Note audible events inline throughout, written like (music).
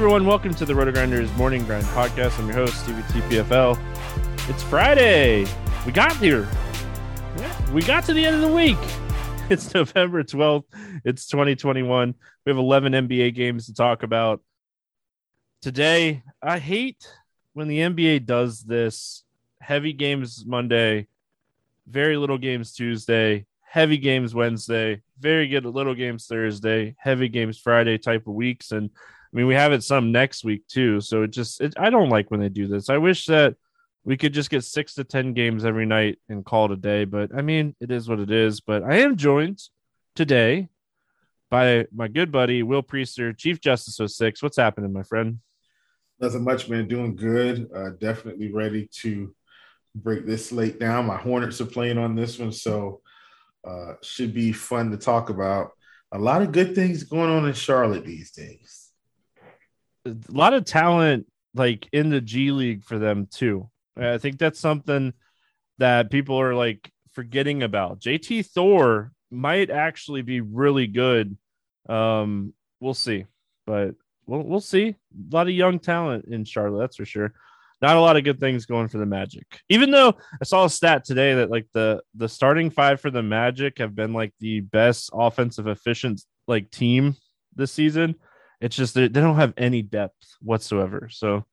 Everyone, welcome to the RotoGrinders Morning Grind Podcast. I'm your host, Stevie TPFL. It's Friday. We got here. Yeah, we got to the end of the week. (laughs) It's November 12th. It's 2021. We have 11 NBA games to talk about. Today, I hate when the NBA does this. Heavy games Monday, very little games Tuesday, heavy games Wednesday, very good little games Thursday, heavy games Friday type of weeks. And I mean, we have it some next week too. So it just, it, I don't like when they do this. I wish that we could just get six to 10 games every night and call it a day. But I mean, it is what it is. But I am joined today by my good buddy, Will Priester, Chief Justice 06. What's happening, my friend? Nothing much, man. Doing good. Uh, definitely ready to break this slate down. My Hornets are playing on this one. So uh, should be fun to talk about. A lot of good things going on in Charlotte these days a lot of talent like in the G League for them too. I think that's something that people are like forgetting about. JT Thor might actually be really good. Um, we'll see, but we'll we'll see. A lot of young talent in Charlotte, that's for sure. Not a lot of good things going for the Magic. Even though I saw a stat today that like the the starting five for the Magic have been like the best offensive efficient like team this season. It's just they don't have any depth whatsoever. So,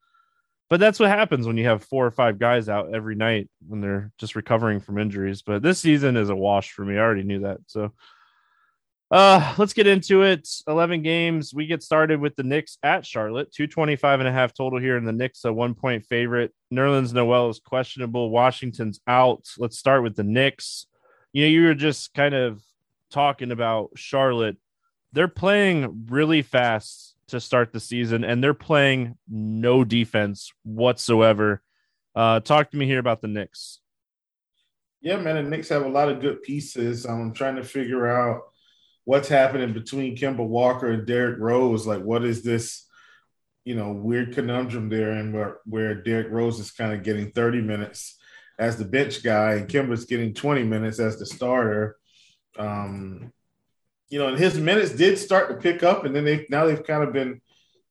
but that's what happens when you have four or five guys out every night when they're just recovering from injuries. But this season is a wash for me. I already knew that. So, uh, let's get into it. 11 games. We get started with the Knicks at Charlotte, 225 and a half total here. And the Knicks, a one point favorite. Nerlens Noel is questionable. Washington's out. Let's start with the Knicks. You know, you were just kind of talking about Charlotte they're playing really fast to start the season and they're playing no defense whatsoever. Uh, talk to me here about the Knicks. Yeah, man, the Knicks have a lot of good pieces. I'm trying to figure out what's happening between Kemba Walker and Derrick Rose. Like, what is this, you know, weird conundrum there, and where where Derrick Rose is kind of getting 30 minutes as the bench guy, and Kemba's getting 20 minutes as the starter. Um, you know, and his minutes did start to pick up, and then they now they've kind of been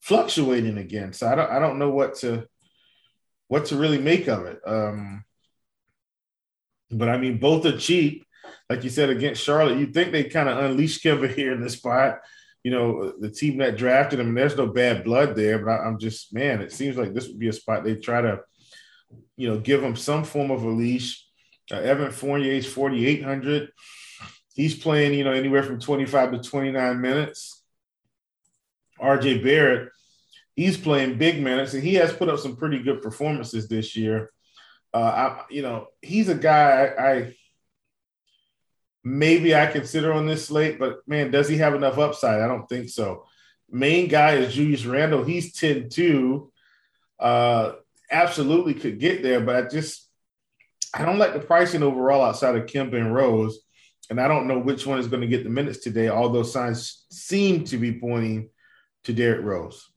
fluctuating again. So I don't I don't know what to what to really make of it. Um, but I mean, both are cheap, like you said against Charlotte. You think they kind of unleashed Kevin (laughs) here in the spot. You know, the team that drafted him, and there's no bad blood there. But I, am just man, it seems like this would be a spot they try to, you know, give him some form of a leash. Uh, Evan Fournier's 4,800 he's playing, you know, anywhere from 25 to 29 minutes. RJ Barrett, he's playing big minutes and he has put up some pretty good performances this year. Uh, I, you know, he's a guy I, I maybe I consider on this slate, but man, does he have enough upside? I don't think so. Main guy is Julius Randle. He's 10 2. Uh, absolutely could get there, but I just, I don't like the pricing overall outside of Kemp and Rose and I don't know which one is going to get the minutes today, although signs seem to be pointing to Derrick Rose.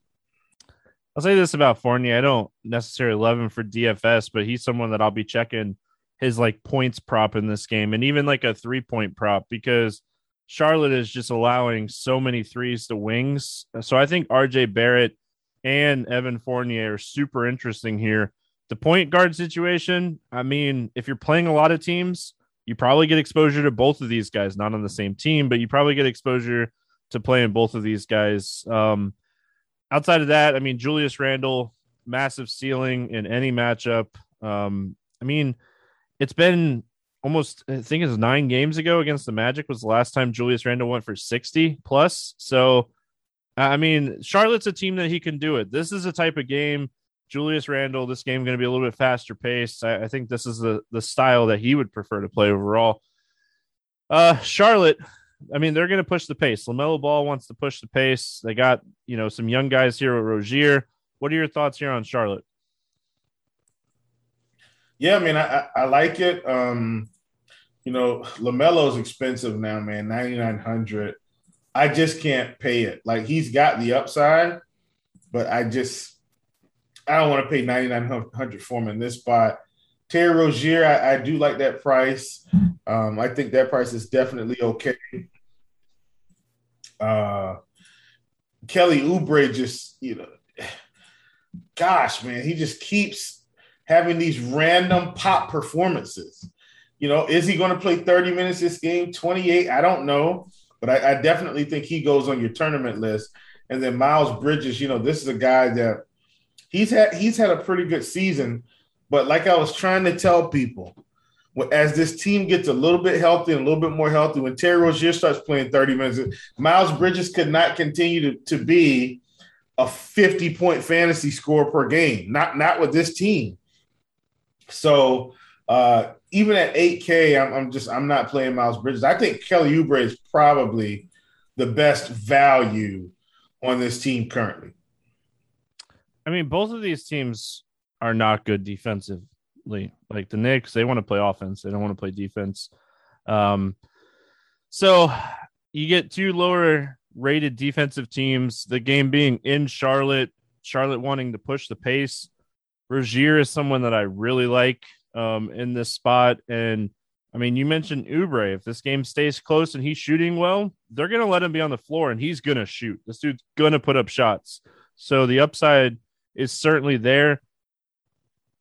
I'll say this about Fournier. I don't necessarily love him for DFS, but he's someone that I'll be checking his like points prop in this game and even like a three point prop because Charlotte is just allowing so many threes to wings. So I think RJ Barrett and Evan Fournier are super interesting here. The point guard situation, I mean, if you're playing a lot of teams, you probably get exposure to both of these guys, not on the same team, but you probably get exposure to playing both of these guys. Um, outside of that, I mean, Julius Randle, massive ceiling in any matchup. Um, I mean, it's been almost, I think it's nine games ago against the Magic was the last time Julius Randle went for 60 plus. So, I mean, Charlotte's a team that he can do it. This is a type of game Julius Randle, this game going to be a little bit faster paced. I, I, think this is the the style that he would prefer to play overall. Uh, Charlotte, I mean, they're going to push the pace. LaMelo Ball wants to push the pace. They got you know some young guys here with Rozier. What are your thoughts here on Charlotte? Yeah, I mean, I, I like it. Um, you know, LaMelo's expensive now, man. Ninety nine hundred. I just can't pay it. Like he's got the upside, but I just I don't want to pay 9900 for him in this spot. Terry Rozier, I, I do like that price. Um, I think that price is definitely okay. Uh, Kelly Oubre just, you know, gosh, man, he just keeps having these random pop performances. You know, is he going to play 30 minutes this game, 28? I don't know, but I, I, definitely think he goes on your tournament list. And then Miles Bridges, you know, this is a guy that he's had he's had a pretty good season, but like I was trying to tell people, as this team gets a little bit healthy and a little bit more healthy, when Terry Rozier starts playing 30 minutes, Miles Bridges could not continue to, to be a 50 point fantasy score per game, not not with this team. So uh, even at 8K, I'm, I'm, just I'm not playing Miles Bridges. I think Kelly Oubre is probably the best value on this team currently. I mean, both of these teams are not good defensively. Like the Knicks, they want to play offense. They don't want to play defense. Um, so you get two lower rated defensive teams. The game being in Charlotte, Charlotte wanting to push the pace. Rozier is someone that I really like um, in this spot. And I mean, you mentioned Oubre. If this game stays close and he's shooting well, they're going to let him be on the floor and he's going to shoot. This dude's going to put up shots. So the upside is certainly there.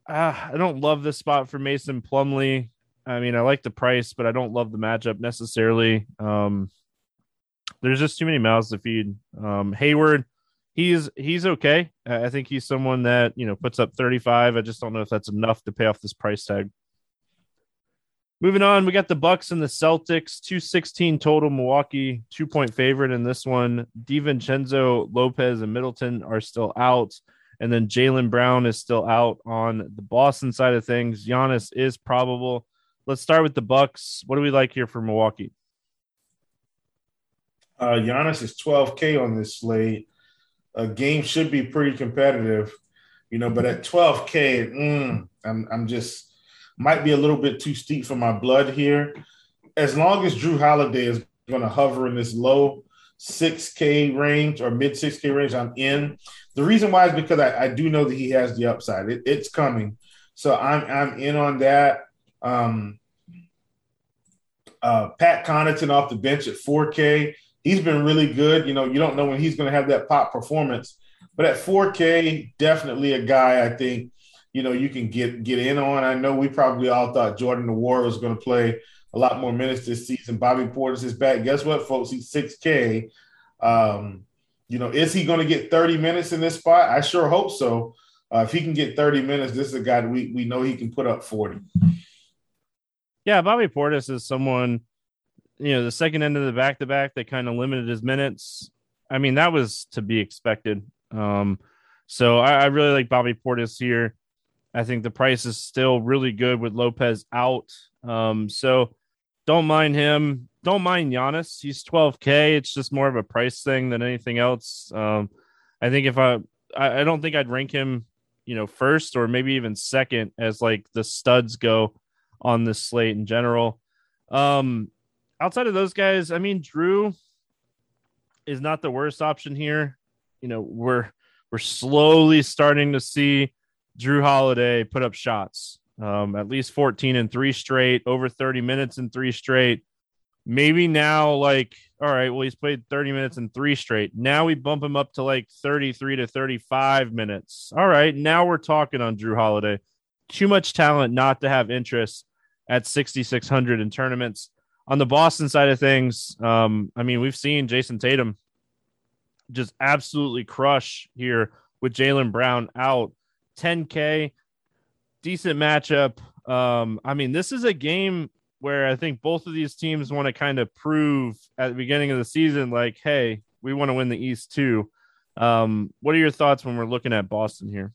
Uh, I don't love this spot for Mason Plumlee. I mean, I like the price, but I don't love the matchup necessarily. Um, there's just too many mouths to feed. Um, Hayward, he's he's okay. I think he's someone that you know puts up 35. I just don't know if that's enough to pay off this price tag. Moving on, we got the Bucks and the Celtics, 216 total. Milwaukee, two point favorite in this one. DiVincenzo, Lopez, and Middleton are still out. And then Jaylen Brown is still out on the Boston side of things. Giannis is probable. Let's start with the Bucks. What do we like here for Milwaukee? Uh, Giannis is 12K on this slate a game should be pretty competitive, you know. But at 12K, mm, I'm I'm just might be a little bit too steep for my blood here. As long as Jrue Holiday is going to hover in this low 6K range or mid 6K range, I'm in. The reason why is because I, I do know that he has the upside. It, it's coming, so I'm I'm in on that. Um, uh, Pat Connaughton off the bench at 4K he's been really good. You know, you don't know when he's going to have that pop performance, but at 4K, definitely a guy I think you know you can get get in on. I know we probably all thought Jordan Nwora was going to play a lot more minutes this season. Bobby Portis is back. Guess what, folks? He's 6K. Um, you know, is he going to get 30 minutes in this spot? I sure hope so. Uh, if he can get 30 minutes, this is a guy we, we know he can put up 40. Yeah, Bobby Portis is someone you know, the second end of the back to back, they kind of limited his minutes. I mean, that was to be expected. Um, so I, I really like Bobby Portis here. I think the price is still really good with Lopez out. Um, so don't mind him. Don't mind Giannis. He's 12K. It's just more of a price thing than anything else. Um, I think if I, I, I don't think I'd rank him, you know, first or maybe even second as like the studs go on this slate in general. Um, outside of those guys, I mean, Jrue is not the worst option here. You know, we're we're slowly starting to see Jrue Holiday put up shots. Um, at least 14 and three straight, over 30 minutes in three straight. Maybe now, like, all right, well, he's played 30 minutes in three straight. Now we bump him up to like 33 to 35 minutes. All right, now we're talking on Jrue Holiday. Too much talent not to have interest at 6,600 in tournaments on the Boston side of things, um, I mean, we've seen Jayson Tatum just absolutely crush here with Jaylen Brown out 10K, decent matchup. Um, I mean, this is a game where I think both of these teams want to kind of prove at the beginning of the season, like, hey, we want to win the East too. Um, what are your thoughts when we're looking at Boston here?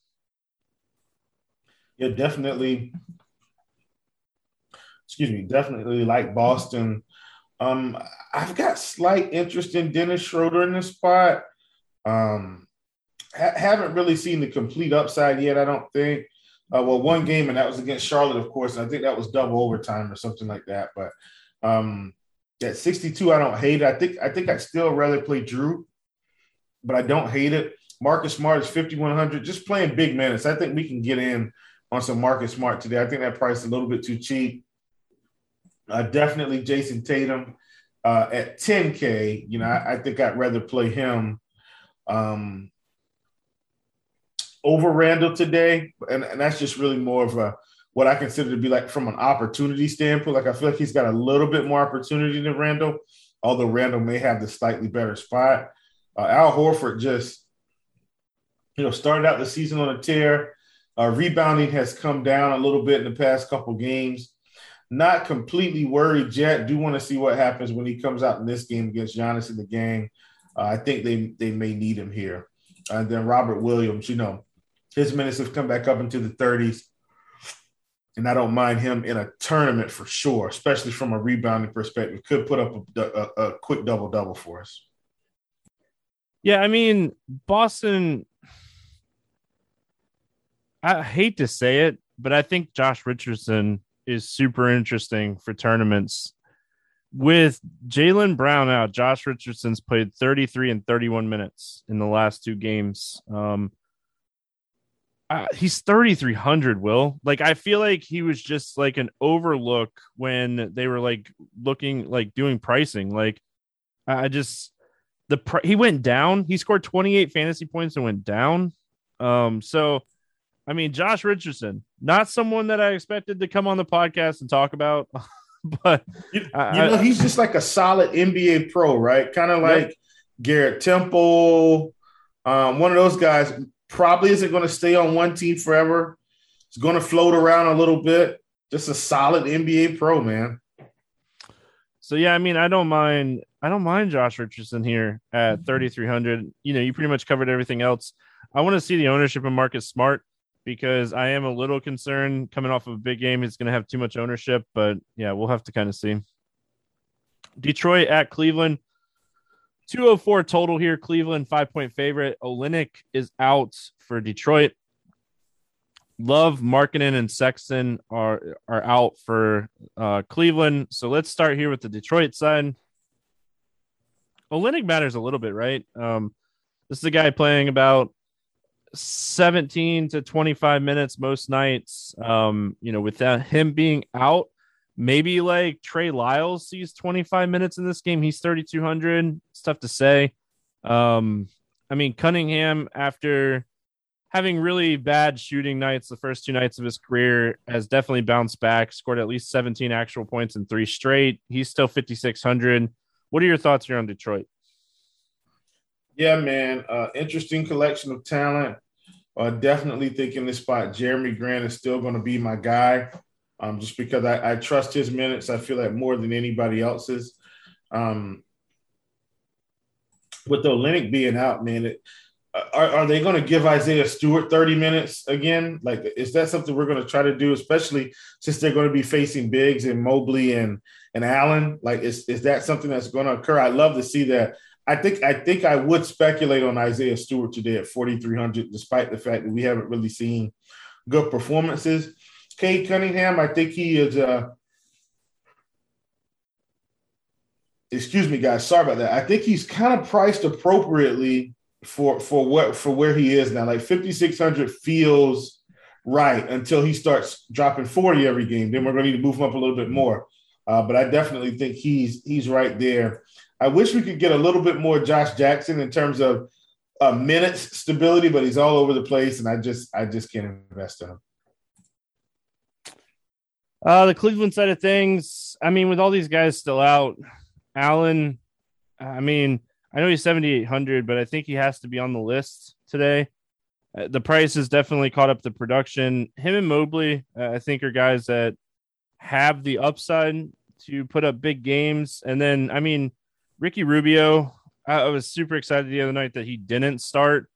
Yeah, definitely excuse me, definitely like Boston. Um, I've got slight interest in Dennis Schroeder in this spot. Um, ha- haven't really seen the complete upside yet. I don't think. Uh, well, one game and that was against Charlotte, of course. And I think that was double overtime or something like that. But um, at 62, I don't hate it. I think I think I'd still rather play Jrue, but I don't hate it. Marcus Smart is 5100, just playing big minutes. I think we can get in on some Marcus Smart today. I think that price is a little bit too cheap. Uh, definitely Jayson Tatum uh, at 10K. You know, I, I, think I'd rather play him. Um, over Randle today, and, and that's just really more of a what I consider to be like from an opportunity standpoint. Like I feel like he's got a little bit more opportunity than Randle, although Randle may have the slightly better spot. Uh, Al Horford just, you know, started out the season on a tear. Uh, rebounding has come down a little bit in the past couple games. Not completely worried yet. Do want to see what happens when he comes out in this game against Giannis in the game. Uh, I think they they may need him here. And then Robert Williams, you know, his minutes have come back up into the 30s. And I don't mind him in a tournament for sure, especially from a rebounding perspective. Could put up a, a, a quick double double for us. Yeah, I mean, Boston, I hate to say it, but I think Josh Richardson is super interesting for tournaments. With Jaylen Brown out, Josh Richardson's played 33 and 31 minutes in the last two games. Um, uh, he's 3300 will. Like i feel like he was just like an overlook when they were like looking like doing pricing. Like i just the pr- he went down. He scored 28 fantasy points and went down. Um so i mean josh richardson not someone that i expected to come on the podcast and talk about (laughs) but you, you I, know he's just like a solid nba pro right? Kind of like yep. garrett temple um, one of those guys probably isn't going to stay on one team forever. It's going to float around a little bit. Just a solid NBA pro, man. So yeah, I mean, I don't mind. I don't mind Josh Richardson here at mm-hmm. 3,300. You know, you pretty much covered everything else. I want to see the ownership of Marcus Smart because I am a little concerned coming off of a big game. He's going to have too much ownership, but yeah, we'll have to kind of see. Detroit at Cleveland. 204 total here. Cleveland, five point favorite. Olynyk is out for Detroit. Love, Markkanen, and Sexton are are out for uh, Cleveland. So let's start here with the Detroit side. Olynyk matters a little bit, right? Um, this is a guy playing about 17 to 25 minutes most nights. Um, you know, without him being out, Maybe like Trey Lyles sees 25 minutes in this game. He's 3,200. It's tough to say. Um, I mean, Cunningham, after having really bad shooting nights the first two nights of his career, has definitely bounced back, scored at least 17 actual points in three straight. He's still 5,600. What are your thoughts here on Detroit? Yeah, man. Uh, interesting collection of talent. Uh, definitely thinking this spot, Jerami Grant is still going to be my guy um, just because I, I, trust his minutes. I feel like more than anybody else's. Um, with Olynyk being out, man, it, are, are they going to give Isaiah Stewart 30 minutes again? Like, is that something we're going to try to do, especially since they're going to be facing Biggs and Mobley and and Allen? Like, is, is that something that's going to occur? I'd love to see that. I think I think I would speculate on Isaiah Stewart today at 4,300, despite the fact that we haven't really seen good performances. Cade Cunningham, I think he is. Uh, excuse me, guys. Sorry about that. I think he's kind of priced appropriately for for what for where he is now. Like fifty six hundred feels right until he starts dropping forty every game. Then we're going to need to move him up a little bit more. Uh, but I definitely think he's he's right there. I wish we could get a little bit more Josh Jackson in terms of uh, minutes stability, but he's all over the place, and I just I just can't invest in him. Uh, the Cleveland side of things, I mean, with all these guys still out, Allen, I mean, I know he's 7,800, but I think he has to be on the list today. Uh, the price has definitely caught up to production. Him and Mobley, uh, I think, are guys that have the upside to put up big games. And then, I mean, Ricky Rubio, I, I was super excited the other night that he didn't start.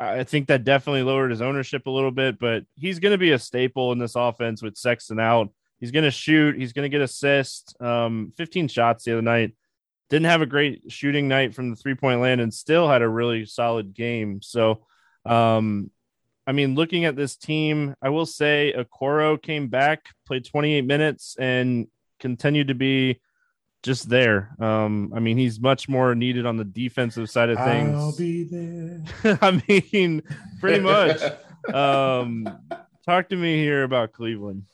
I think that definitely lowered his ownership a little bit, but he's going to be a staple in this offense with Sexton out. He's going to shoot. He's going to get assists. Um, 15 shots the other night. Didn't have a great shooting night from the three point land and still had a really solid game. So, um, I mean, looking at this team, I will say Okoro came back, played 28 minutes, and continued to be just there. Um, I mean, he's much more needed on the defensive side of things. I'll be there. (laughs) I mean, pretty much. (laughs) um, talk to me here about Cleveland.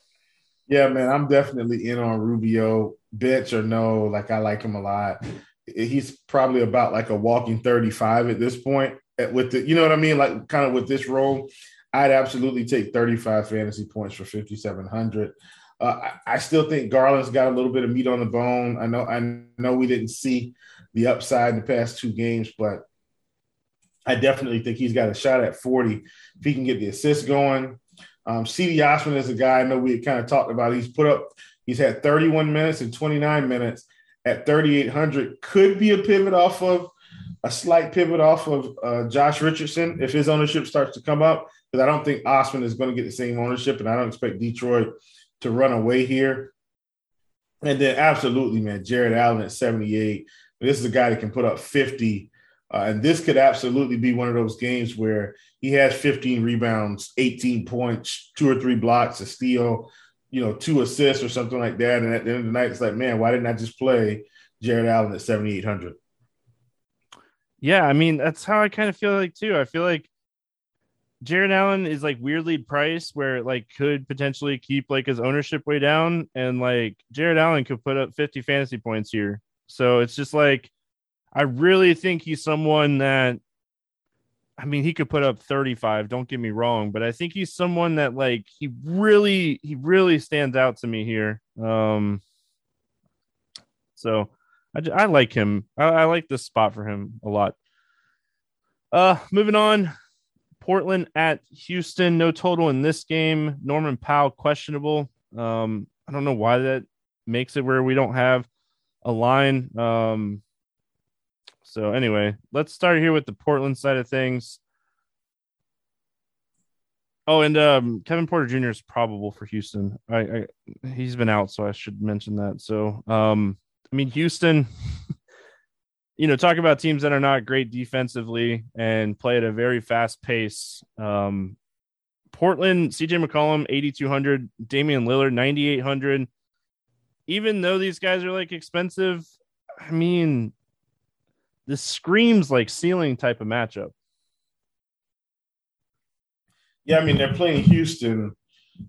Yeah, man, I'm definitely in on Rubio. Bitch or no, like I like him a lot. He's probably about like a walking 35 at this point. with the, you know what I mean? Like kind of with this role, I'd absolutely take 35 fantasy points for 5,700. Uh, I, still think Garland's got a little bit of meat on the bone. I know, I know we didn't see the upside in the past two games, but I definitely think he's got a shot at 40 if he can get the assist going. Um, Cedi Osman is a guy I know we kind of talked about. He's put up, he's had 31 minutes and 29 minutes at 3,800. Could be a pivot off of a slight pivot off of uh, Josh Richardson if his ownership starts to come up, because I don't think Osman is going to get the same ownership, and I don't expect Detroit to run away here. And then absolutely, man, Jarrett Allen at 78. This is a guy that can put up 50. Uh, and this could absolutely be one of those games where he has 15 rebounds, 18 points, two or three blocks, a steal, you know, two assists or something like that. And at the end of the night, it's like, man, why didn't I just play Jarrett Allen at 7,800? Yeah, I mean, that's how I kind of feel like too. I feel like Jarrett Allen is like weirdly priced where it like could potentially keep like his ownership way down. And like Jarrett Allen could put up 50 fantasy points here. So it's just like, I really think he's someone that I mean, he could put up 35, don't get me wrong, but I think he's someone that like he really he really stands out to me here. Um so I, I like him. I, I like this spot for him a lot. Uh moving on. Portland at Houston, no total in this game. Norman Powell questionable. Um, I don't know why that makes it where we don't have a line. Um, so anyway, let's start here with the Portland side of things. Oh, and um, Kevin Porter Jr. is probable for Houston. I, I he's been out, so I should mention that. So, um, I mean, Houston. (laughs) you know, talk about teams that are not great defensively and play at a very fast pace. Um, Portland, CJ McCollum, 8,200, Damian Lillard, 9,800. Even though these guys are like expensive, I mean, this screams like ceiling type of matchup. Yeah, I mean they're playing Houston.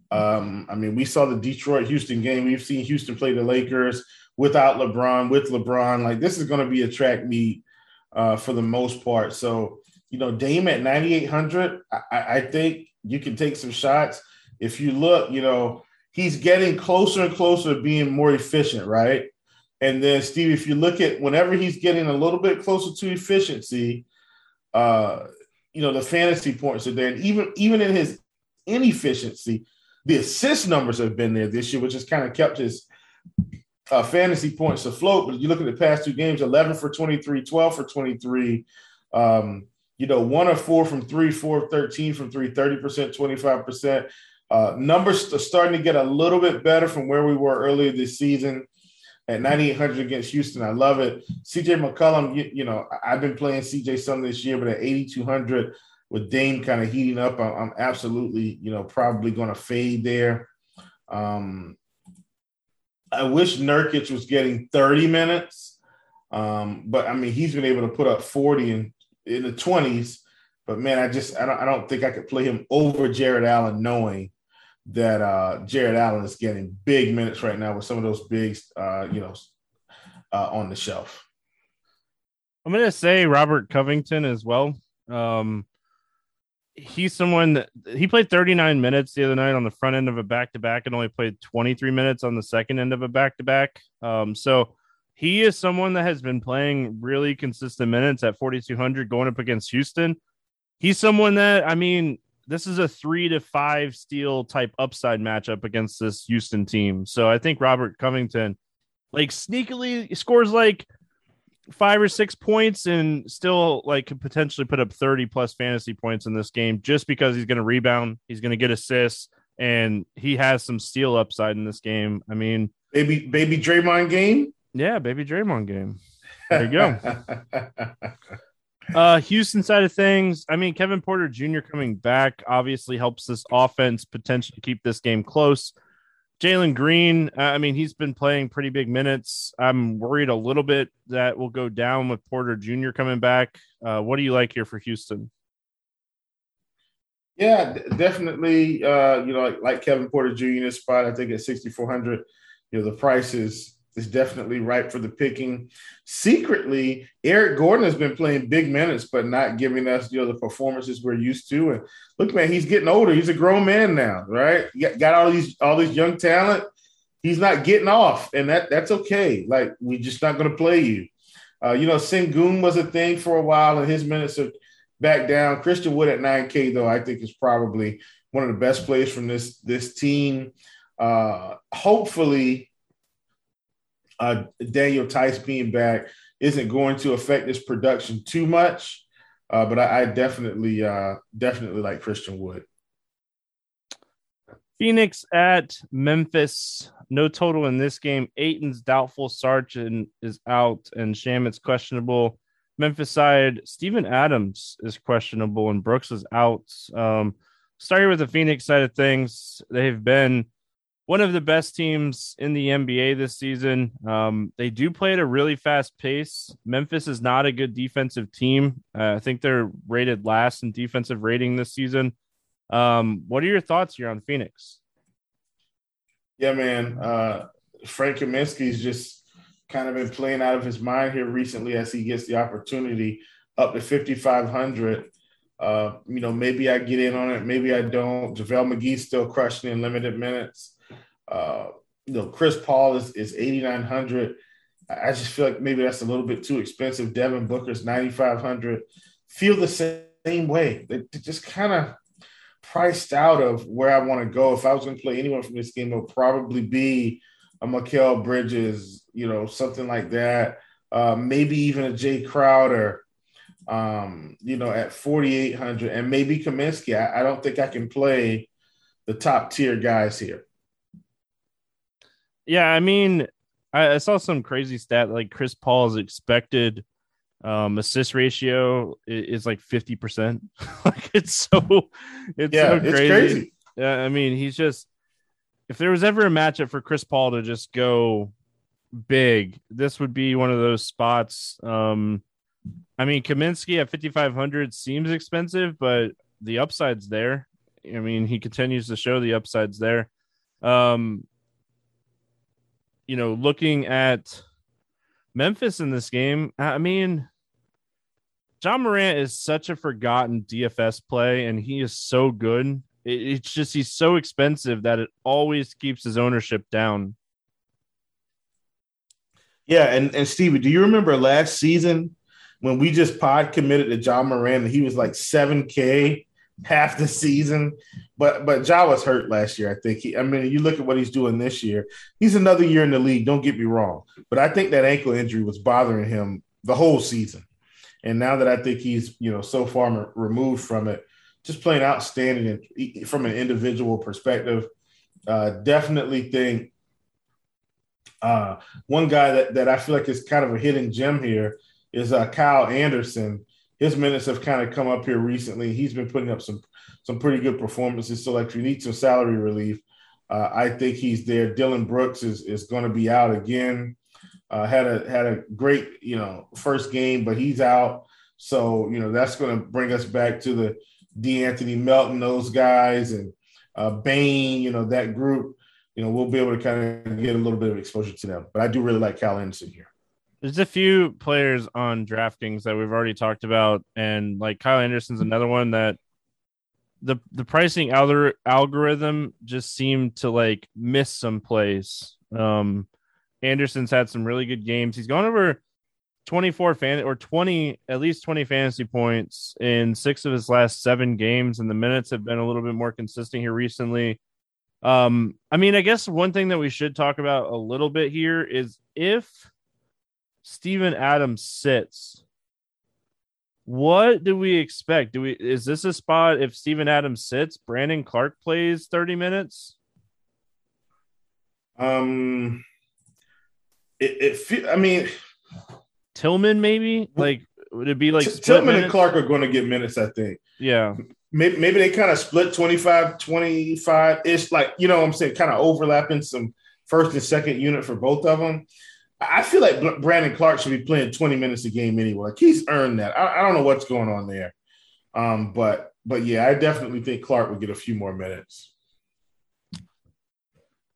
Um, I mean, we saw the Detroit Houston game. We've seen Houston play the Lakers without LeBron, with LeBron. Like this is going to be a track meet uh, for the most part. So you know, Dame at 9,800, I, I think you can take some shots. If you look, you know, he's getting closer and closer to being more efficient, right? And then, Steve, if you look at whenever he's getting a little bit closer to efficiency, uh, you know, the fantasy points are there. And even even in his inefficiency, the assist numbers have been there this year, which has kind of kept his uh, fantasy points afloat. But you look at the past two games 11 for 23, 12 for 23. Um, you know, one or four from three, four of 13 from three, 30%, 25%. Uh, numbers are starting to get a little bit better from where we were earlier this season at 9,800 against Houston. I love it. CJ McCollum, you, you, know, I've been playing CJ some this year, but at 8,200 with Dame kind of heating up, I'm, absolutely, you know, probably going to fade there. Um, I wish Nurkic was getting 30 minutes, um, but I mean, he's been able to put up 40 in, in the 20s. But man, I just I don't I don't think I could play him over Jarrett Allen, knowing that uh, Jarrett Allen is getting big minutes right now with some of those bigs, uh, you know, uh, on the shelf. I'm going to say Robert Covington as well. Um, he's someone that he played 39 minutes the other night on the front end of a back to back and only played 23 minutes on the second end of a back to back. So he is someone that has been playing really consistent minutes at 4,200 going up against Houston. He's someone that, I mean, this is a three to five steal type upside matchup against this Houston team. So I think Robert Covington like sneakily scores like five or six points and still like could potentially put up 30 plus fantasy points in this game just because he's going to rebound, he's going to get assists, and he has some steal upside in this game. I mean, baby, baby Draymond game. Yeah, baby Draymond game. There you go. (laughs) Uh, Houston side of things, I mean, Kevin Porter Jr. coming back obviously helps this offense potentially keep this game close. Jalen Green, I mean, he's been playing pretty big minutes. I'm worried a little bit that will go down with Porter Jr. coming back. Uh, what do you like here for Houston? Yeah, definitely. Uh, you know, like, like, Kevin Porter Jr. in this spot, I think at 6,400, you know, the price is is definitely ripe for the picking. Secretly, Eric Gordon has been playing big minutes, but not giving us you know the performances we're used to. And look, man, he's getting older. He's a grown man now, right? Got all these all these young talent. He's not getting off, and that that's okay. Like we're just not going to play you. Uh, you know, Sengun was a thing for a while, and his minutes are back down. Christian Wood at 9K, though, I think is probably one of the best players from this this team. Uh, hopefully, uh, Daniel Theis being back isn't going to affect this production too much. Uh, but I, I definitely, uh, definitely like Christian Wood. Phoenix at Memphis. No total in this game. Ayton's doubtful. Sargent is out, and Shamet's questionable. Memphis side, Steven Adams is questionable, and Brooks is out. Um, starting with the Phoenix side of things, they've been one of the best teams in the NBA this season. Um, they do play at a really fast pace. Memphis is not a good defensive team. Uh, I think they're rated last in defensive rating this season. Um, what are your thoughts here on Phoenix? Yeah, man. Uh, Frank Kaminsky's just kind of been playing out of his mind here recently as he gets the opportunity up to 5,500. Uh, you know, maybe I get in on it, maybe I don't. JaVale McGee's still crushing in limited minutes. Uh, you know, Chris Paul is, is 8,900. I just feel like maybe that's a little bit too expensive. Devin Booker's 9,500. Feel the same way. They, just kind of priced out of where I want to go. If I was going to play anyone from this game, it would probably be a Mikal Bridges, you know, something like that. Uh, maybe even a Jae Crowder, um, you know, at 4,800, and maybe Kaminsky. I, I don't think I can play the top tier guys here. Yeah, I mean, I, I saw some crazy stat like Chris Paul's expected um assist ratio is, is like 50% (laughs) like it's so it's yeah, so crazy. It's crazy. yeah i mean he's just if there was ever a matchup for chris paul to just go big this would be one of those spots um i mean kaminsky at 5500 seems expensive but the upside's there i mean he continues to show the upsides there um you know looking at Memphis in this game, I mean, Ja Morant is such a forgotten DFS play, and he is so good. It's just he's so expensive that it always keeps his ownership down. Yeah, and and Stevie, do you remember last season when we just pod committed to Ja Morant and he was like seven K half the season? But but Ja was hurt last year. I think. He, I mean, you look at what he's doing this year. He's another year in the league. Don't get me wrong, but I think that ankle injury was bothering him the whole season. And now that I think he's, you know, so far removed from it, just playing outstanding from an individual perspective. Uh, definitely think uh, one guy that, that I feel like is kind of a hidden gem here is uh, Kyle Anderson. His minutes have kind of come up here recently. He's been putting up some some pretty good performances. So, like, you need some salary relief, uh, I think he's there. Dillon Brooks is is going to be out again. Uh, had a had a great you know first game, but he's out. So you know that's going to bring us back to the De'Anthony Melton, those guys, and uh, Bane. You know that group. You know we'll be able to kind of get a little bit of exposure to them. But I do really like Kyle Anderson here. There's a few players on DraftKings that we've already talked about, and like Kyle Anderson's another one that the the pricing algorithm just seemed to like miss some plays. Um, Anderson's had some really good games. He's gone over 24 fan or 20 at least 20 fantasy points in six of his last seven games and the minutes have been a little bit more consistent here recently um i mean i guess one thing that we should talk about a little bit here is if Steven Adams sits what do we expect do we is this a spot if Steven Adams sits Brandon Clarke plays 30 minutes um it, it I mean, Tillman maybe like would it be like T- Tillman minutes? and Clarke are going to get minutes? I think. Yeah. Maybe, maybe they kind of split 25 25 ish, like you know what I'm saying, kind of overlapping some first and second unit for both of them. I feel like Brandon Clarke should be playing 20 minutes a game anyway. Like he's earned that. I, I don't know what's going on there. Um, but but yeah, I definitely think Clarke would get a few more minutes.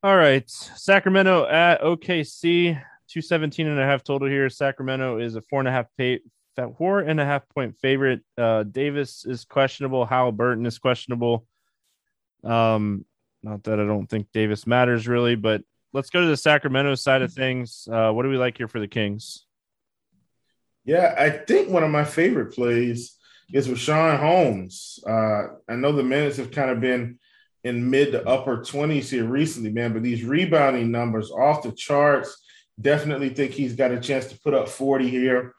All right. Sacramento at OKC, 217 and a half total here. Sacramento is a four and a half pay, four and a half point favorite. Uh, Davis is questionable. Halliburton is questionable. Um, not that I don't think Davis matters really, but let's go to the Sacramento side of things. Uh, what do we like here for the Kings? Yeah, I think one of my favorite plays is with Sean Holmes. Uh, I know the minutes have kind of been in mid to upper 20s here recently, man, but these rebounding numbers off the charts. Definitely think he's got a chance to put up 40 here.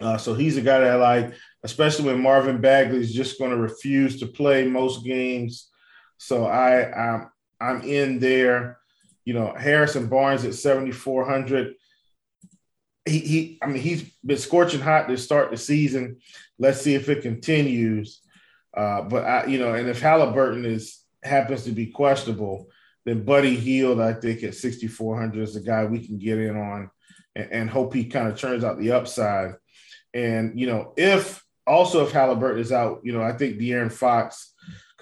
Uh, so he's a guy that I like, especially when Marvin Bagley is just going to refuse to play most games. So I I'm I'm in there. You know, Harrison Barnes at 7,400. He, he, I mean, he's been scorching hot to start the season. Let's see if it continues. Uh, but I, you know, and if Halliburton is happens to be questionable, then Buddy Hield, I think at 6,400 is the guy we can get in on and, and hope he kind of turns out the upside. And, you know, if also if Halliburton is out, you know, I think De'Aaron Fox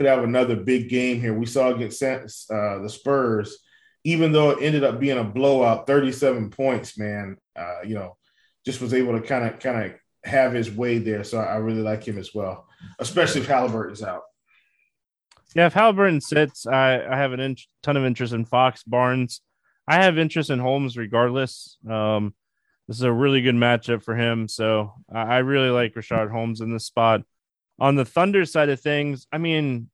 could have another big game here. We saw against uh, the Spurs, even though it ended up being a blowout, 37 points, man, uh, you know, just was able to kind of kind of have his way there. So I really like him as well, especially if Halliburton's out. Yeah, if Halliburton sits, I, I have a in- ton of interest in Fox Barnes. I have interest in Holmes regardless. Um, this is a really good matchup for him. So I, I really like Richaun Holmes in this spot. On the Thunder side of things, I mean,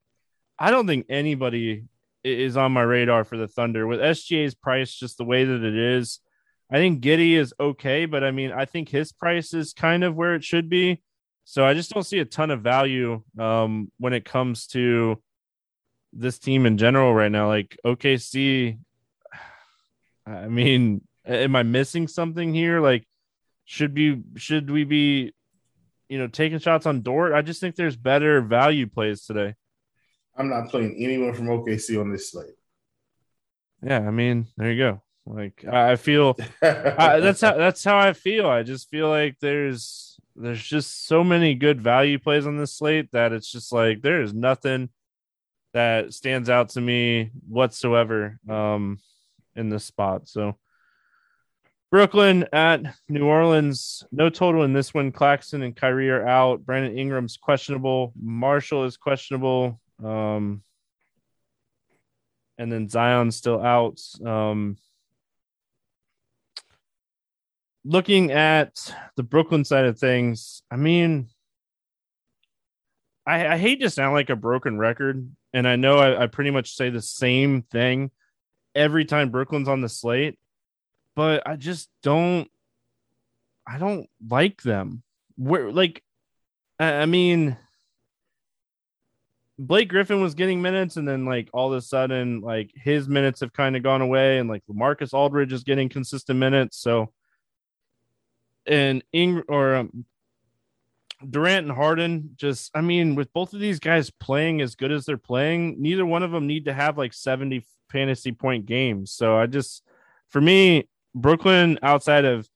I don't think anybody is on my radar for the Thunder with SGA's price just the way that it is. I think Giddey is okay, but I mean, I think his price is kind of where it should be. So I just don't see a ton of value um, when it comes to this team in general right now. Like OKC, I mean, am I missing something here? Like, should be should we be, you know, taking shots on Dort? I just think there's better value plays today. I'm not playing anyone from OKC on this slate. Yeah, I mean, there you go. Like I feel I, (laughs) that's how that's how I feel. I just feel like there's there's just so many good value plays on this slate that it's just like there is nothing that stands out to me whatsoever um in this spot. So Brooklyn at New Orleans, no total in this one. Claxton and Kyrie are out. Brandon Ingram's questionable. Marshall is questionable. Um, and then Zion's still out. Um, looking at the Brooklyn side of things, I mean, I, I hate to sound like a broken record, and I know I, I pretty much say the same thing every time Brooklyn's on the slate, but I just don't. I don't like them. Where like, I, I mean Blake Griffin was getting minutes, and then like all of a sudden, like his minutes have kind of gone away, and like Marcus Aldridge is getting consistent minutes. So, and Ing or um, Durant and Harden, just I mean, with both of these guys playing as good as they're playing, neither one of them need to have like seventy fantasy point games. So I just, for me, Brooklyn outside of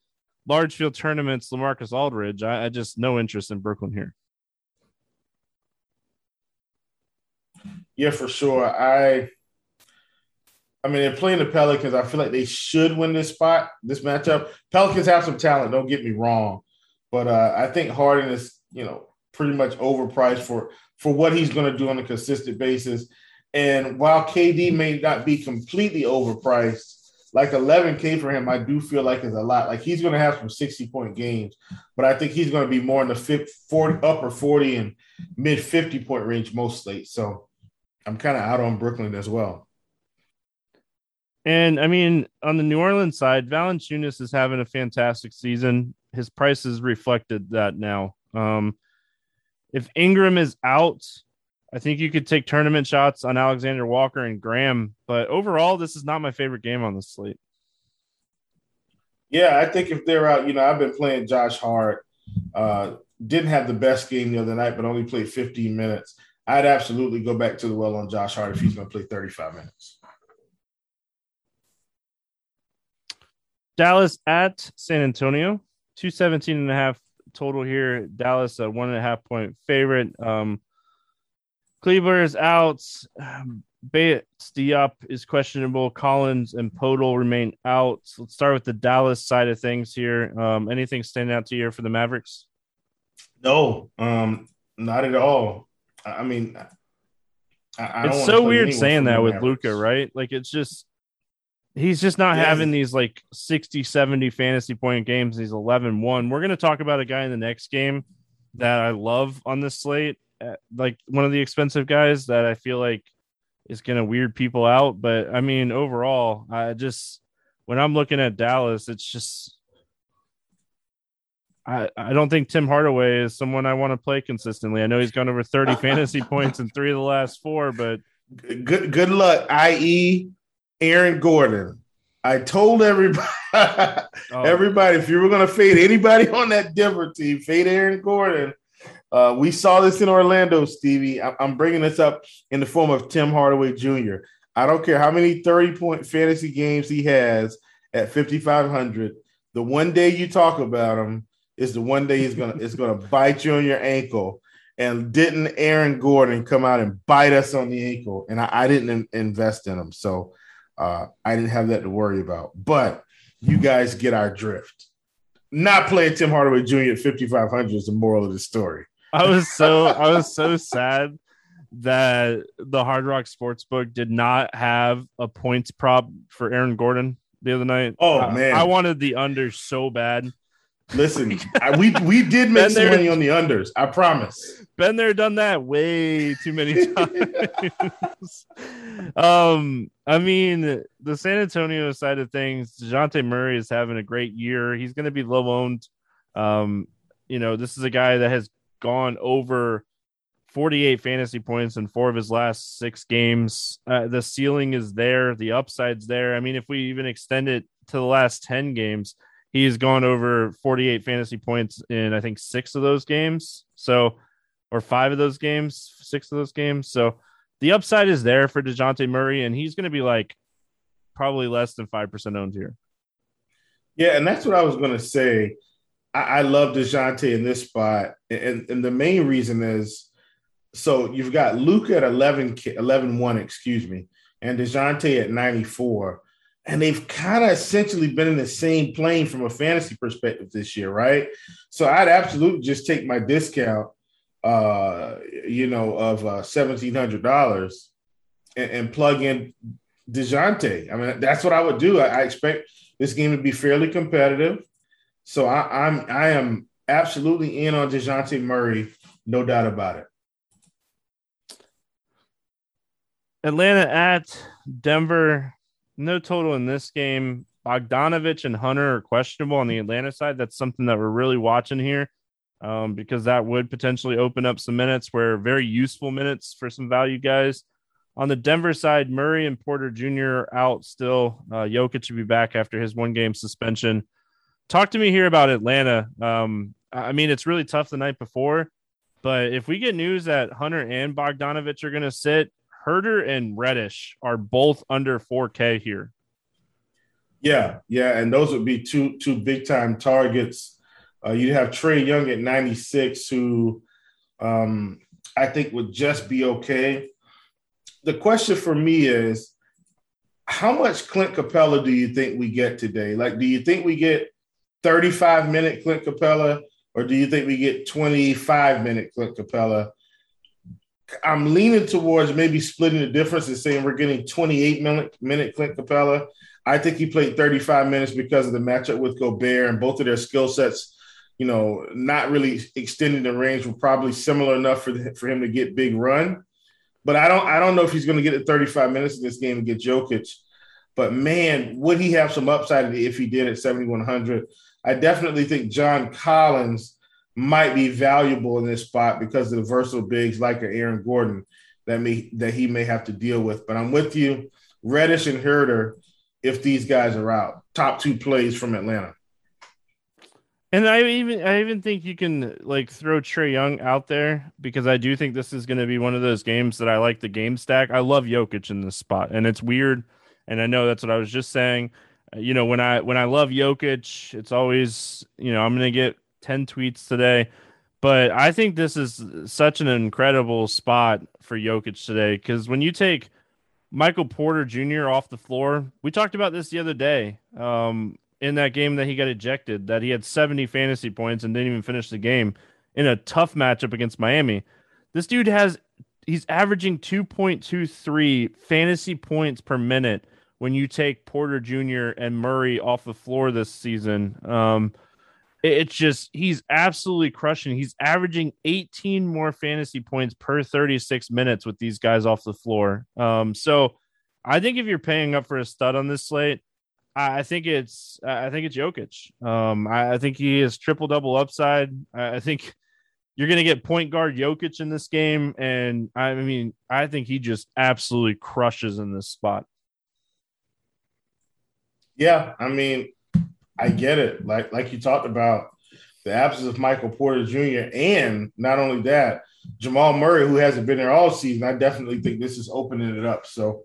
large field tournaments, Lamarcus Aldridge, I, I just no interest in Brooklyn here. Yeah, for sure. I I mean, they're playing the Pelicans. I feel like they should win this spot, this matchup. Pelicans have some talent, don't get me wrong. But uh, I think Harden is, you know, pretty much overpriced for for what he's going to do on a consistent basis. And while KD may not be completely overpriced, like 11K for him, I do feel like is a lot. Like he's going to have some 60 point games, but I think he's going to be more in the 50, 40, upper 40 and mid 50 point range most slates. So I'm kind of out on Brooklyn as well. And I mean, on the New Orleans side, Valanciunas is having a fantastic season. His price has reflected that now. Um, if Ingram is out, I think you could take tournament shots on Alexander Walker and Graham. But overall, this is not my favorite game on the slate. Yeah, I think if they're out, you know, I've been playing Josh Hart. Uh, didn't have the best game the other night, but only played 15 minutes. I'd absolutely go back to the well on Josh Hart if he's going to play 35 minutes. Dallas at San Antonio, 217 and a half total here. Dallas, a one and a half point favorite. Um, Kleber is out. (sighs) Bates Diop is questionable. Collins and Poeltl remain out. So let's start with the Dallas side of things here. Um, anything standing out to you for the Mavericks? No, um, not at all. I mean, I, I it's so weird saying that with Luka, right? Like it's just he's just not yes. having these like 60, 70 fantasy point games. He's 11 1. We're going to talk about a guy in the next game that I love on this slate, uh, like one of the expensive guys that I feel like is going to weird people out. But I mean, overall, I just when I'm looking at Dallas, it's just I, I don't think Tim Hardaway is someone I want to play consistently. I know he's gone over 30 (laughs) fantasy points in three of the last four, but good good luck, i.e. Aaron Gordon. I told everybody (laughs) oh. everybody if you were gonna fade anybody on that Denver team, fade Aaron Gordon. Uh, we saw this in Orlando, Stevie. I- I'm bringing this up in the form of Tim Hardaway Jr. I don't care how many 30 point fantasy games he has at 5,500. The one day you talk about him, is the one day he's gonna it's gonna bite you on your ankle. And didn't Aaron Gordon come out and bite us on the ankle? And I, I didn't in, invest in him, so uh, I didn't have that to worry about. But you guys get our drift. Not playing Tim Hardaway Jr. at 5,500 is the moral of the story. I was so I was so sad that the Hard Rock Sportsbook did not have a points prop for Aaron Gordon the other night. Oh man, I wanted the under so bad. Listen, I, we we did make some money on the unders. I promise. Been there, done that way too many times. (laughs) um, I mean, the San Antonio side of things, Dejounte Murray is having a great year. He's going to be low owned. Um, you know, this is a guy that has gone over 48 fantasy points in four of his last six games. Uh, the ceiling is there, the upside's there. I mean, if we even extend it to the last 10 games, he's gone over 48 fantasy points in I think six of those games. So, or five of those games, six of those games. So the upside is there for Dejounte Murray, and he's going to be like probably less than five percent owned here. Yeah, and that's what I was going to say. I, I love Dejounte in this spot, and and the main reason is so you've got Luka at 11, 11 1, excuse me, and Dejounte at 94 and they've kind of essentially been in the same plane from a fantasy perspective this year, right? So I'd absolutely just take my discount, uh, you know, of uh, seventeen hundred dollars and, and, plug in Dejounte. I mean, that's what I would do. I, I expect this game to be fairly competitive, so I, I'm I am absolutely in on Dejounte Murray, no doubt about it. Atlanta at Denver no total in this game. Bogdanovich and Hunter are questionable on the Atlanta side. That's something that we're really watching here um, because that would potentially open up some minutes where very useful minutes for some value guys. On the Denver side, Murray and Porter Jr. out still. Uh, Jokic should be back after his one game suspension. Talk to me here about Atlanta. Um, I mean, it's really tough the night before, but if we get news that Hunter and Bogdanovich are going to sit, Huerter and Reddish are both under 4K here. Yeah, yeah, and those would be two two big time targets. Uh, you have Trae Young at 96, who um, I think would just be okay. The question for me is, how much Clint Capela do you think we get today? Like, do you think we get 35 minute Clint Capela, or do you think we get 25 minute Clint Capela? I'm leaning towards maybe splitting the difference and saying we're getting 28 minute, minute Clint Capela. I think he played 35 minutes because of the matchup with Gobert and both of their skill sets, you know, not really extending the range were probably similar enough for, the, for him to get big run. But I don't I don't know if he's going to get the 35 minutes in this game and get Jokic. But man, would he have some upside if he did at 7,100? I definitely think John Collins might be valuable in this spot because of the versatile bigs like Aaron Gordon that may that he may have to deal with. But I'm with you, Reddish and Huerter, if these guys are out, top two plays from Atlanta. And I even I even think you can like throw Trae Young out there because I do think this is going to be one of those games that I like the game stack. I love Jokic in this spot, and it's weird, and I know that's what I was just saying. You know, when I when I love Jokic, it's always you know I'm going to get 10 tweets today. But I think this is such an incredible spot for Jokic today because when you take Michael Porter Jr. off the floor. We talked about this the other day um, in that game that he got ejected, that he had 70 fantasy points and didn't even finish the game in a tough matchup against Miami. This dude has, he's averaging 2.23 fantasy points per minute when you take Porter Jr. and Murray off the floor this season. Um, it's just he's absolutely crushing. He's averaging 18 more fantasy points per 36 minutes with these guys off the floor. Um, so I think if you're paying up for a stud on this slate, I think it's I think it's Jokic. Um, I, I think he is triple double upside. I, I think you're going to get point guard Jokic in this game, and I mean I think he just absolutely crushes in this spot. Yeah, I mean I get it. Like like you talked about the absence of Michael Porter Jr. and not only that, Jamal Murray, who hasn't been there all season. I definitely think this is opening it up. So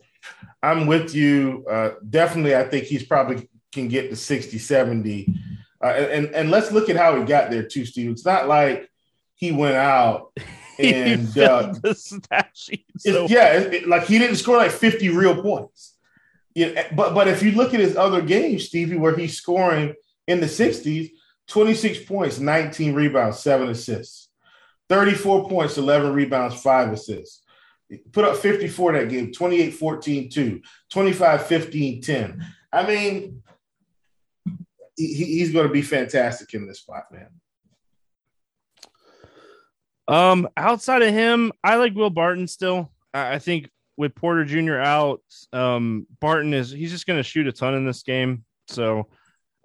I'm with you. Uh, definitely, I think he's probably can get to 60, 70. Uh, and, and let's look at how he got there too, Steve. It's not like he went out (laughs) and uh, the stat sheet. So yeah, it, like he didn't score like 50 real points. Yeah, but but if you look at his other games, Stevie, where he's scoring in the 60s, 26 points, 19 rebounds, seven assists, 34 points, 11 rebounds, five assists. Put up 54 that game, 28 14 2, 25 15 10. I mean, he, he's going to be fantastic in this spot, man. Um, outside of him, I like Will Barton still. I think with Porter Jr. out, um, Barton is he's just going to shoot a ton in this game. So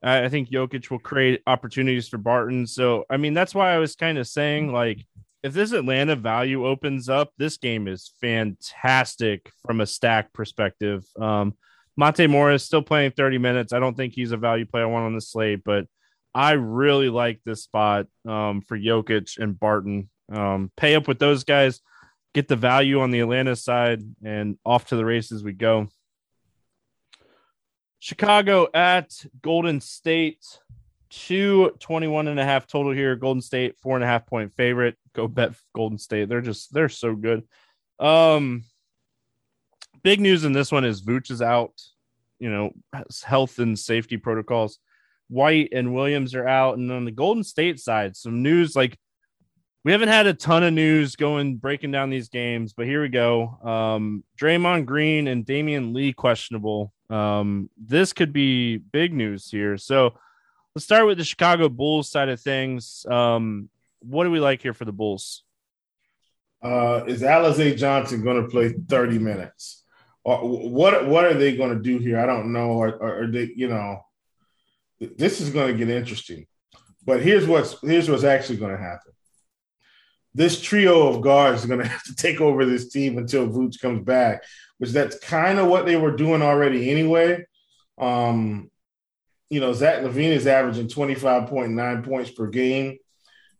I, I think Jokic will create opportunities for Barton. So I mean that's why I was kind of saying like if this Atlanta value opens up, this game is fantastic from a stack perspective. Um, Monte Morris still playing 30 minutes. I don't think he's a value play I want on the slate, but I really like this spot um, for Jokic and Barton. Um, pay up with those guys get the value on the Atlanta side, and off to the races we go. Chicago at Golden State, two 21 and a half total here. Golden State, four and a half point favorite. Go bet Golden State. They're just, they're so good. Um, big news in this one is Vooch is out, you know, health and safety protocols. White and Williams are out. And on the Golden State side, some news like we haven't had a ton of news going breaking down these games, but here we go. Um, Draymond Green and Damion Lee questionable. Um, this could be big news here. So let's start with the Chicago Bulls side of things. Um, what do we like here for the Bulls? Uh, is Alize Johnson going to play 30 minutes? Or what what are they going to do here? I don't know. Or, or, or they, you know, this is going to get interesting. But here's what's here's what's actually going to happen this trio of guards is going (laughs) to have to take over this team until Vooch comes back, which that's kind of what they were doing already anyway. Um, you know, Zach LaVine is averaging 25.9 points per game.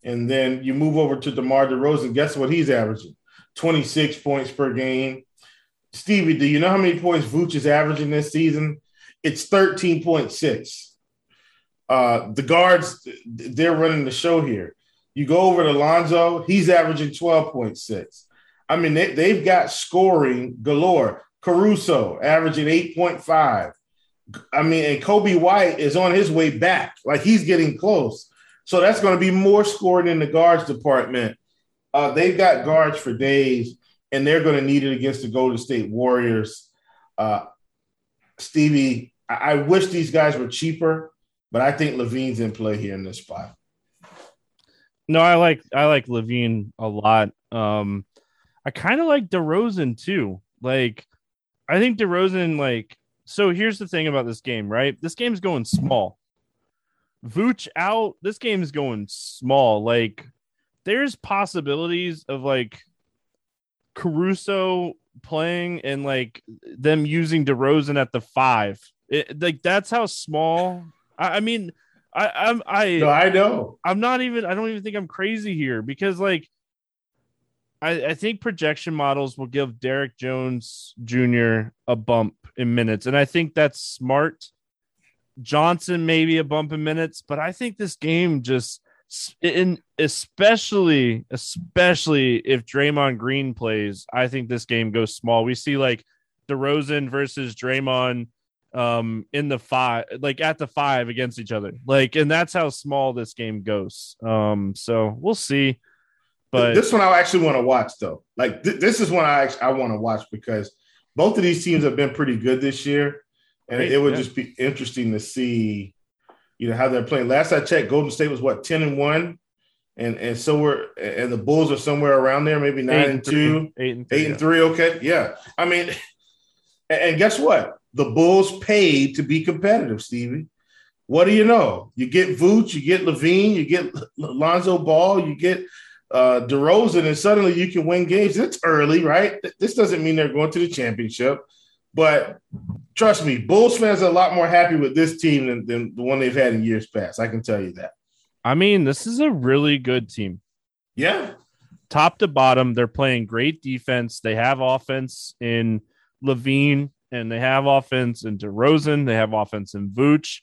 And then you move over to DeMar DeRozan. Guess what he's averaging? 26 points per game. Stevie, do you know how many points Vooch is averaging this season? It's 13.6. Uh, the guards, they're running the show here. You go over to Lonzo, he's averaging 12.6. I mean, they, they've got scoring galore. Caruso averaging 8.5. I mean, and Coby White is on his way back. Like he's getting close. So that's going to be more scoring in the guards department. Uh, they've got guards for days, and they're going to need it against the Golden State Warriors. Uh, Stevie, I-, I wish these guys were cheaper, but I think LaVine's in play here in this spot. No, I like I like LaVine a lot. Um, I kind of like DeRozan too. Like, I think DeRozan like. So here's the thing about this game, right? This game's going small. Vooch out. This game is going small. Like, there's possibilities of like Caruso playing and like them using DeRozan at the five. It, like that's how small. I, I mean, I, I'm I no, I know. I'm not even I don't even think I'm crazy here because like I, I think projection models will give Derrick Jones Jr. a bump in minutes. And I think that's smart. Johnson maybe a bump in minutes, but I think this game just in especially especially if Draymond Green plays, I think this game goes small. We see like DeRozan versus Draymond um in the five like at the five against each other. Like and that's how small this game goes. Um so we'll see. But this one I actually want to watch though. Like th- this is one I actually, I want to watch because both of these teams have been pretty good this year. And Right, it would yeah. just be interesting to see you know how they're playing. Last I checked Golden State was what 10 and 1 and and so we're and the Bulls are somewhere around there maybe 9 eight and three, 2 eight and three, Eight and three, okay. Yeah. I mean, (laughs) and, and guess what? The Bulls paid to be competitive, Stevie. What do you know? You get Vooch, you get LaVine, you get Lonzo Ball, you get uh DeRozan, and suddenly you can win games. It's early, right? This doesn't mean they're going to the championship, but trust me, Bulls fans are a lot more happy with this team than, than the one they've had in years past. I can tell you that. I mean this is a really good team Yeah. top to bottom they're playing great defense they have offense in LaVine and they have offense in DeRozan they have offense in Vooch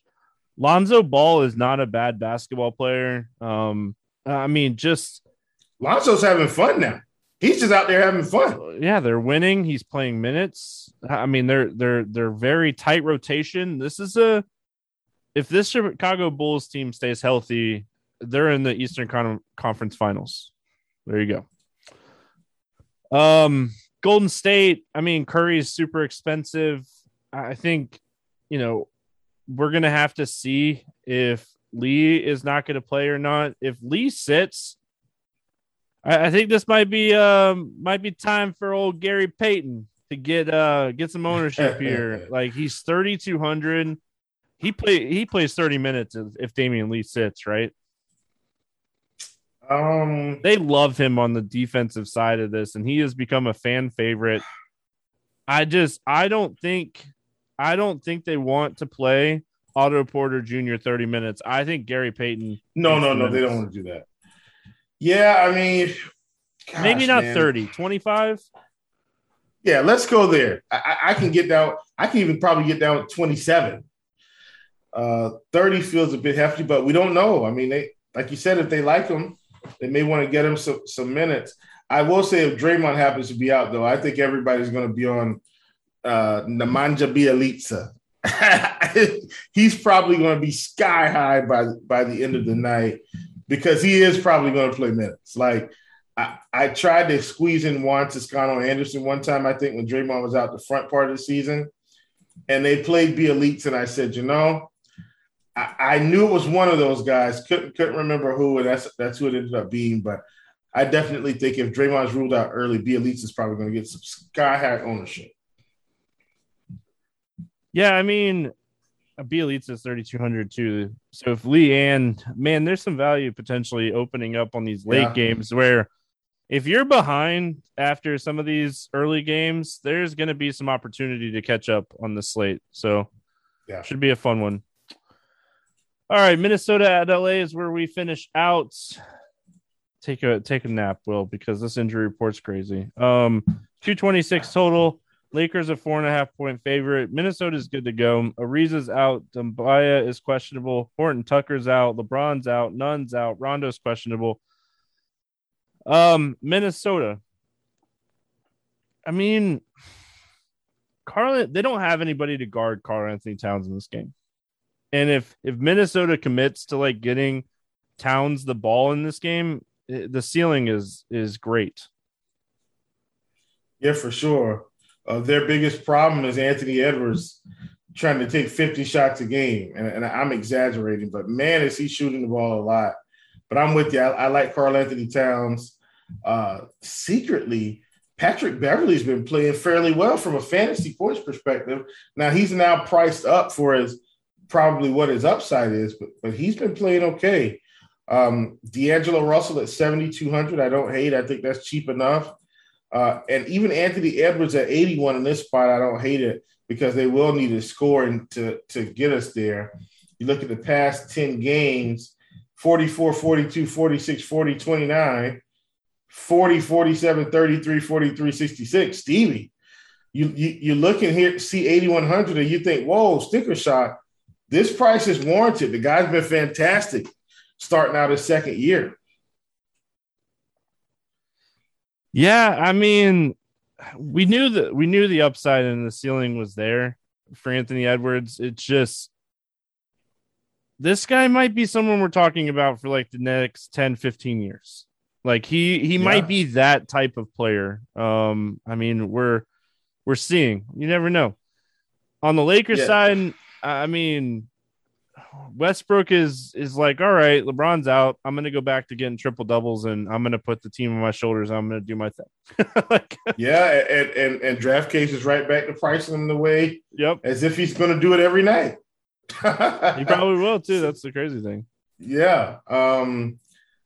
Lonzo Ball is not a bad basketball player um I mean just Lonzo's having fun now. He's just out there having fun. yeah, they're winning. He's playing minutes. I mean, they're they're they're very tight rotation. This is a if this Chicago Bulls team stays healthy, they're in the Eastern Con- Conference Finals. There you go. Um, Golden State. I mean, Curry is super expensive. I think you know we're gonna have to see if Lee is not going to play or not. If Lee sits, I, I think this might be um might be time for old Gary Payton to get uh get some ownership (laughs) here. Like he's thirty two hundred. He play he plays thirty minutes if Damion Lee sits right. Um They love him on the defensive side of this, and he has become a fan favorite. I just I don't think I don't think they want to play Otto Porter Jr. thirty minutes. I think Gary Payton No, no, no, they don't want to do that. Yeah, I mean, maybe not man. 30, 25. Yeah, let's go there. I, I- can get down. I can even probably get down to twenty-seven. Uh, Thirty feels a bit hefty, but we don't know. I mean, they like you said, if they like him, they may want to get him some some minutes. I will say, if Draymond happens to be out, though, I think everybody's going to be on uh, Nemanja Bjelica. (laughs) He's probably going to be sky high by by the end of the night because he is probably going to play minutes. Like I, I tried to squeeze in Juan Toscano Anderson one time, I think, when Draymond was out the front part of the season. And they played Bjelica, and I said, you know, I, I knew it was one of those guys. Couldn't couldn't remember who, and that's that's who it ended up being. But I definitely think if Draymond's ruled out early, Bjelica is probably going to get some sky high ownership. Yeah, I mean, Bjelica is 3,200 too. So if Lee and man, there's some value potentially opening up on these late Yeah. games where if you're behind after some of these early games, there's going to be some opportunity to catch up on the slate. So Yeah. should be a fun one. All right, Minnesota at LA is where we finish out. Take a take a nap, Will, because this injury report's crazy. Um, 226 total. Lakers a four and a half point favorite. Minnesota's good to go. Ariza's out. Doumbouya is questionable. Horton Tucker's out. LeBron's out. Nunn's out. Rondo's questionable. Um, Minnesota. I mean, Karl, they don't have anybody to guard Karl Anthony Towns in this game. And if if Minnesota commits to like getting Towns the ball in this game, eh, the ceiling is is great. Yeah, for sure. Uh, their biggest problem is Anthony Edwards trying to take 50 shots a game. And, and I'm exaggerating, but man, is he shooting the ball a lot. But I'm with you. I, I like Karl Anthony Towns. Uh, secretly, Patrick Beverley's been playing fairly well from a fantasy points perspective. Now he's now priced up for his probably what his upside is, but but he's been playing okay. Um, D'Angelo Russell at 7,200. I don't hate. I think that's cheap enough. Uh, and even Anthony Edwards at 81 in this spot, I don't hate it because they will need a scoring to, to get us there. You look at the past 10 games 44, 42, 46, 40, 29, 40, 47, 33, 43, 66. Stevie, you, you, you look in here, see 8,100, and you think, whoa, sticker shot. This price is warranted. The guy's been fantastic starting out his second year. Yeah, I mean, we knew that we knew the upside and the ceiling was there for Anthony Edwards. It's just this guy might be someone we're talking about for like the next 10, 15 years. Like he he yeah. might be that type of player. Um, I mean, we're we're seeing. You never know. On the Lakers yeah. side, I mean, Westbrook is is like, all right, LeBron's out. I'm gonna go back to getting triple doubles, and I'm gonna put the team on my shoulders. I'm gonna do my thing. (laughs) like, yeah, and and and DraftKings is right back to pricing him the way, yep, as if he's gonna do it every night. (laughs) he probably will too. That's the crazy thing. Yeah. Um,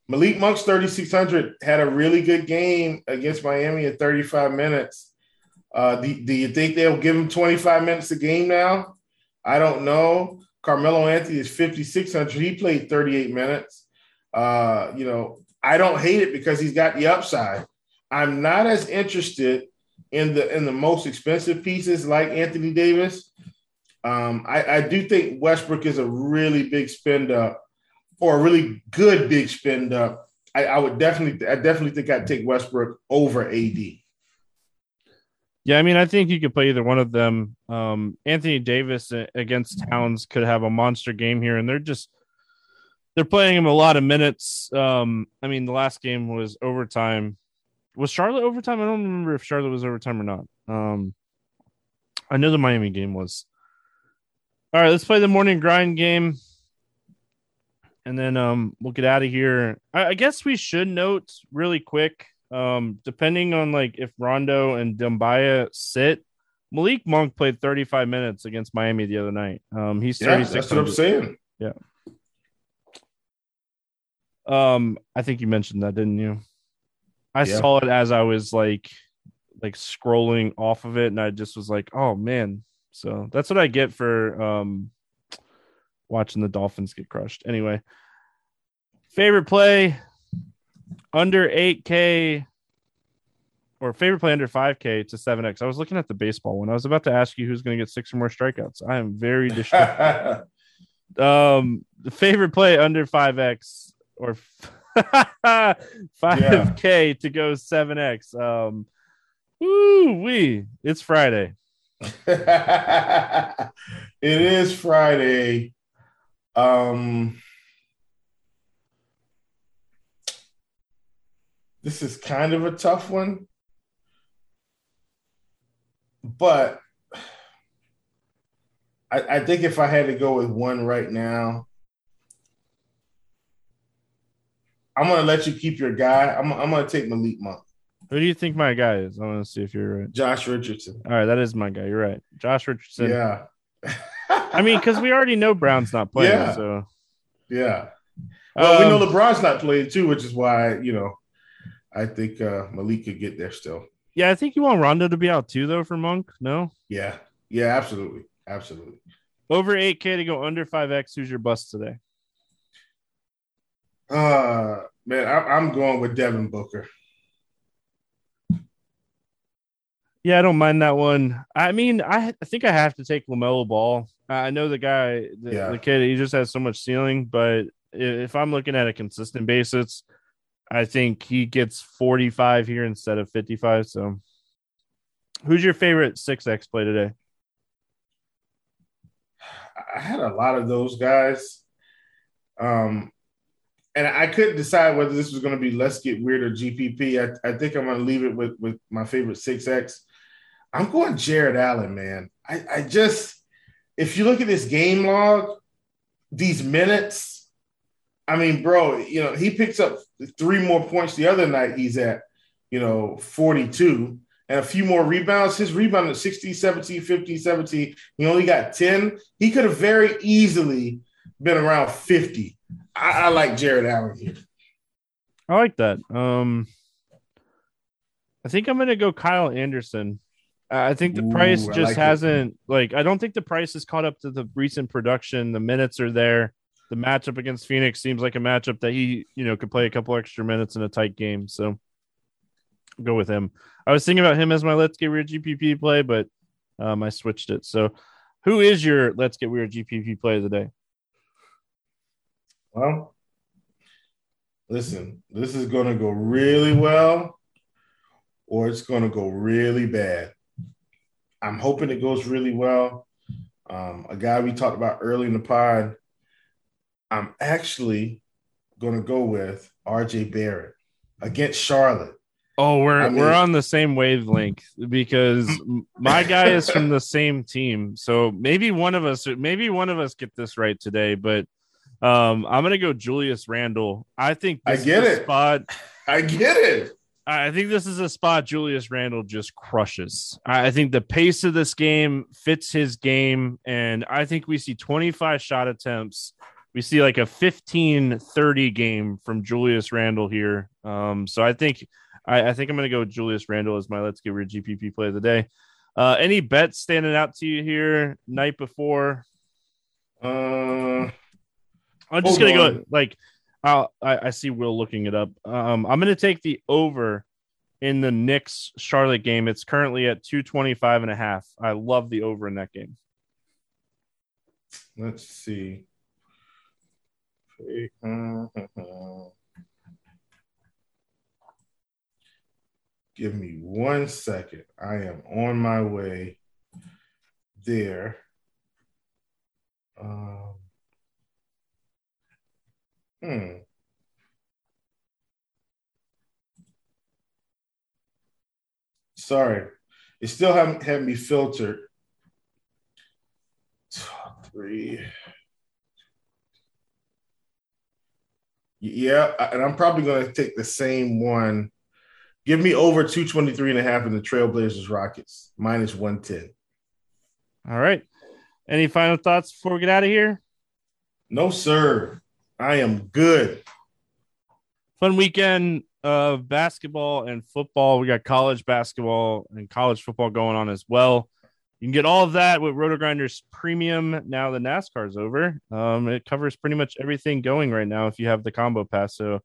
Malik Monk's 3600 had a really good game against Miami in 35 minutes. Uh, do, do you think they'll give him 25 minutes a game now? I don't know. Carmelo Anthony is 5,600. He played 38 minutes. Uh, you know, I don't hate it because he's got the upside. I'm not as interested in the in the most expensive pieces like Anthony Davis. Um, I, I do think Westbrook is a really big spend up or a really good big spend up. I, I would definitely I definitely think I'd take Westbrook over AD. Yeah, I mean, I think you could play either one of them. Um, Anthony Davis against Towns could have a monster game here, and they're just they're playing him a lot of minutes. Um, I mean, the last game was overtime. Was Charlotte overtime? I don't remember if Charlotte was overtime or not. Um, I know the Miami game was. All right, let's play the morning grind game, and then um, we'll get out of here. I, I guess we should note really quick um, depending on like if Rondo and Doumbouya sit, Malik Monk played 35 minutes against Miami the other night. Um, he's yeah, That's what I'm saying. Yeah. Um, I think you mentioned that, didn't you? I yeah. saw it as I was like, like scrolling off of it, and I just was like, "Oh man!" So that's what I get for um watching the Dolphins get crushed. Anyway, favorite play under 8K or favorite play under 5K to 7X. I was looking at the baseball one. I was about to ask you who's going to get six or more strikeouts. I am very distracted. (laughs) um, the favorite play under 5X or (laughs) 5K yeah. to go 7X. Um, woo wee, it's Friday. (laughs) it is Friday. Um, This is kind of a tough one, but I, I think if I had to go with one right now, I'm gonna let you keep your guy. I'm, I'm gonna take Malik Monk. Who do you think my guy is? I want to see if you're right. Josh Richardson. All right, that is my guy. You're right. Josh Richardson. Yeah. I mean, because we already know Brown's not playing. Yeah. So. Yeah. Well, um, we know um, LeBron's not playing too, which is why you know I think uh, Malik could get there still. Yeah, I think you want Rondo to be out too, though, for Monk. No. Yeah. Yeah. Absolutely. Absolutely. Over eight K to go under five X. Who's your bust today? Uh man, I, am going with Devin Booker. Yeah, I don't mind that one. I mean, I, I think I have to take LaMelo Ball. I know the guy, the, yeah. the kid, he just has so much ceiling. But if I'm looking at a consistent basis, I think he gets 45 here instead of 55. So, who's your favorite 6X play today? I had a lot of those guys. Um, and I couldn't decide whether this was going to be Let's Get Weird or GPP. I, I think I'm going to leave it with, with my favorite 6X. I'm going Jarrett Allen, man. I, I just, if you look at this game log, these minutes, I mean, bro, you know, he picks up three more points the other night. He's at, you know, 42 and a few more rebounds. His rebound at 60, 17, 50, 17. He only got 10. He could have very easily been around 50. I, I like Jarrett Allen here. I like that. Um, I think I'm going to go Kyle Anderson. I think the Ooh, price just like hasn't it. like I don't think the price has caught up to the recent production. The minutes are there the matchup against Phoenix seems like a matchup that he, you know, could play a couple extra minutes in a tight game. So go with him. I was thinking about him as my let's get weird GPP play, but um, I switched it. So who is your let's get weird GPP play of the day? Well, listen, this is going to go really well, or it's going to go really bad. I'm hoping it goes really well. Um, a guy we talked about early in the pod, I'm actually going to go with RJ Barrett against Charlotte. Oh, we're I mean, we're on the same wavelength because (laughs) my guy is from the same team. So maybe one of us maybe one of us get this right today, but um, I'm gonna go Julius Randle. I think I get it. Spot. I get it. I think this is a spot Julius Randle just crushes. I think the pace of this game fits his game, and I think we see 25 shot attempts. We see like a 15 30 game from Julius Randle here. Um, so I think I, I think I'm going to go with Julius Randle as my let's get rid GPP play of the day. Uh, any bets standing out to you here night before? Uh, I'm just gonna on. go like I'll, I, I see Will looking it up. Um, I'm gonna take the over in the Knicks Charlotte game. It's currently at 225 and a half. I love the over in that game. Let's see. Give me one second. I am on my way there. Um, hmm. Sorry, it still haven't had me filtered. Three. Yeah, and I'm probably going to take the same one Give me over 223 and a half in the Trailblazers Rockets, minus 110. All right. Any final thoughts before we get out of here? No, sir. I am good. Fun weekend of basketball and football. We got college basketball and college football going on as well. You can get all of that with RotoGrinders Premium now the NASCAR's over. Um, it covers pretty much everything going right now if you have the combo pass. So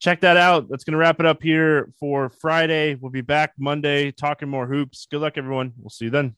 check that out. That's going to wrap it up here for Friday. We'll be back Monday talking more hoops. Good luck, everyone. We'll see you then.